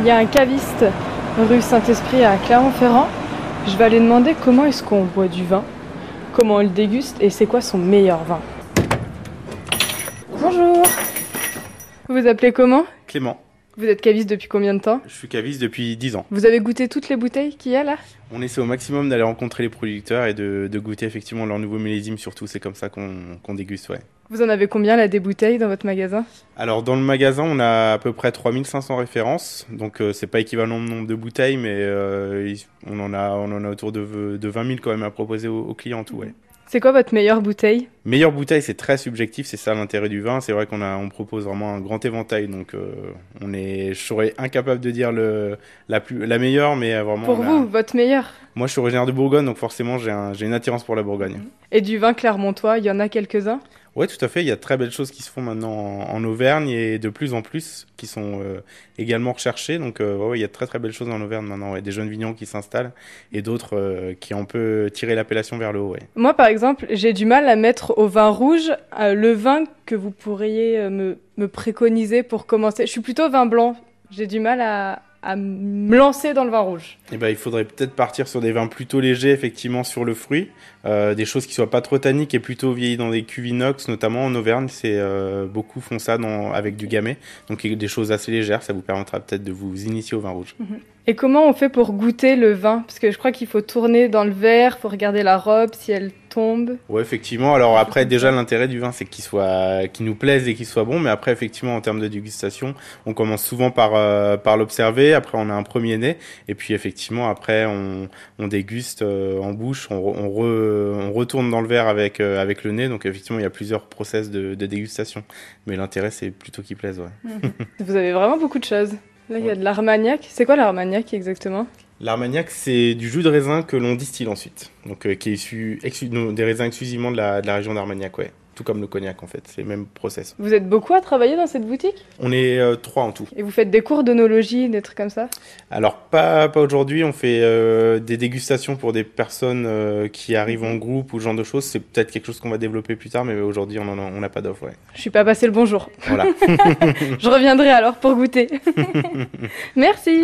Il y a un caviste rue Saint-Esprit à Clermont-Ferrand. Je vais aller demander comment est-ce qu'on boit du vin, comment on le déguste et c'est quoi son meilleur vin. Bonjour. Vous vous appelez comment? Clément, Vous êtes caviste depuis combien de temps? Je suis caviste depuis 10 ans. Vous avez goûté toutes les bouteilles qu'il y a là? On essaie au maximum d'aller rencontrer les producteurs et de, de goûter effectivement leur nouveau millésime surtout, c'est comme ça qu'on qu'on déguste, ouais. Vous en avez combien là des bouteilles dans votre magasin? Alors dans le magasin, on a à peu près 3500 références, donc euh, c'est pas équivalent au nombre de bouteilles, mais euh, on, en a, on en a autour de, de 20 000 quand même à proposer aux, aux clients, tout, ouais. C'est quoi votre meilleure bouteille? Meilleure bouteille, c'est très subjectif, c'est ça l'intérêt du vin. C'est vrai qu'on a, on propose vraiment un grand éventail, donc euh, on est, je serais incapable de dire le, la plus, la meilleure, mais vraiment. Pour a- vous, votre meilleure? Moi, je suis originaire de Bourgogne, donc forcément, j'ai un, j'ai une attirance pour la Bourgogne. Et du vin clermontois, il y en a quelques-uns? Ouais, tout à fait. Il y a de très belles choses qui se font maintenant en, Auvergne et de plus en plus qui sont euh, également recherchées. Donc, euh, il y a de très très belles choses en Auvergne maintenant. Ouais. Des jeunes vignerons qui s'installent et d'autres euh, qui ont un peu tiré l'appellation vers le haut. Ouais. Moi, par exemple, j'ai du mal à mettre au vin rouge le vin que vous pourriez me, me préconiser pour commencer. Je suis plutôt vin blanc. J'ai du mal à, à me lancer dans le vin rouge. Et ben, il faudrait peut-être partir sur des vins plutôt légers, effectivement, sur le fruit. Euh, des choses qui soient pas trop tanniques et plutôt vieillies dans des cuves inox, notamment en Auvergne. C'est euh, beaucoup font ça dans, avec du gamay. Donc, des choses assez légères. Ça vous permettra peut-être de vous initier au vin rouge. Et comment on fait pour goûter le vin? Parce que je crois qu'il faut tourner dans le verre, faut regarder la robe si elle tombe. Ouais, effectivement. Alors après, déjà, l'intérêt du vin, c'est qu'il soit, qu'il nous plaise et qu'il soit bon. Mais après, effectivement, en termes de dégustation, on commence souvent par, euh, par l'observer. Après, on a un premier nez. Et puis, effectivement, après, on, on déguste euh, en bouche. On, on, re- on retourne dans le verre avec, euh, avec le nez. Donc, effectivement, il y a plusieurs process de, de dégustation. Mais l'intérêt, c'est plutôt qu'il plaise, ouais. Vous avez vraiment beaucoup de choses. Là, il y a de l'armagnac. C'est quoi l'armagnac exactement? L'armagnac, c'est du jus de raisin que l'on distille ensuite. Donc, euh, qui est issu non, des raisins exclusivement de la, de la région d'Armagnac, ouais. Tout comme le cognac, en fait. C'est le même process. Vous êtes beaucoup à travailler dans cette boutique? On est euh, trois en tout. Et vous faites des cours d'onologie, des trucs comme ça? Alors pas, pas aujourd'hui, on fait euh, des dégustations pour des personnes qui arrivent en groupe ou ce genre de choses. C'est peut-être quelque chose qu'on va développer plus tard, mais aujourd'hui on n'a pas d'offre. Ouais. Je suis pas passé le bonjour. Voilà. Je reviendrai alors pour goûter. Merci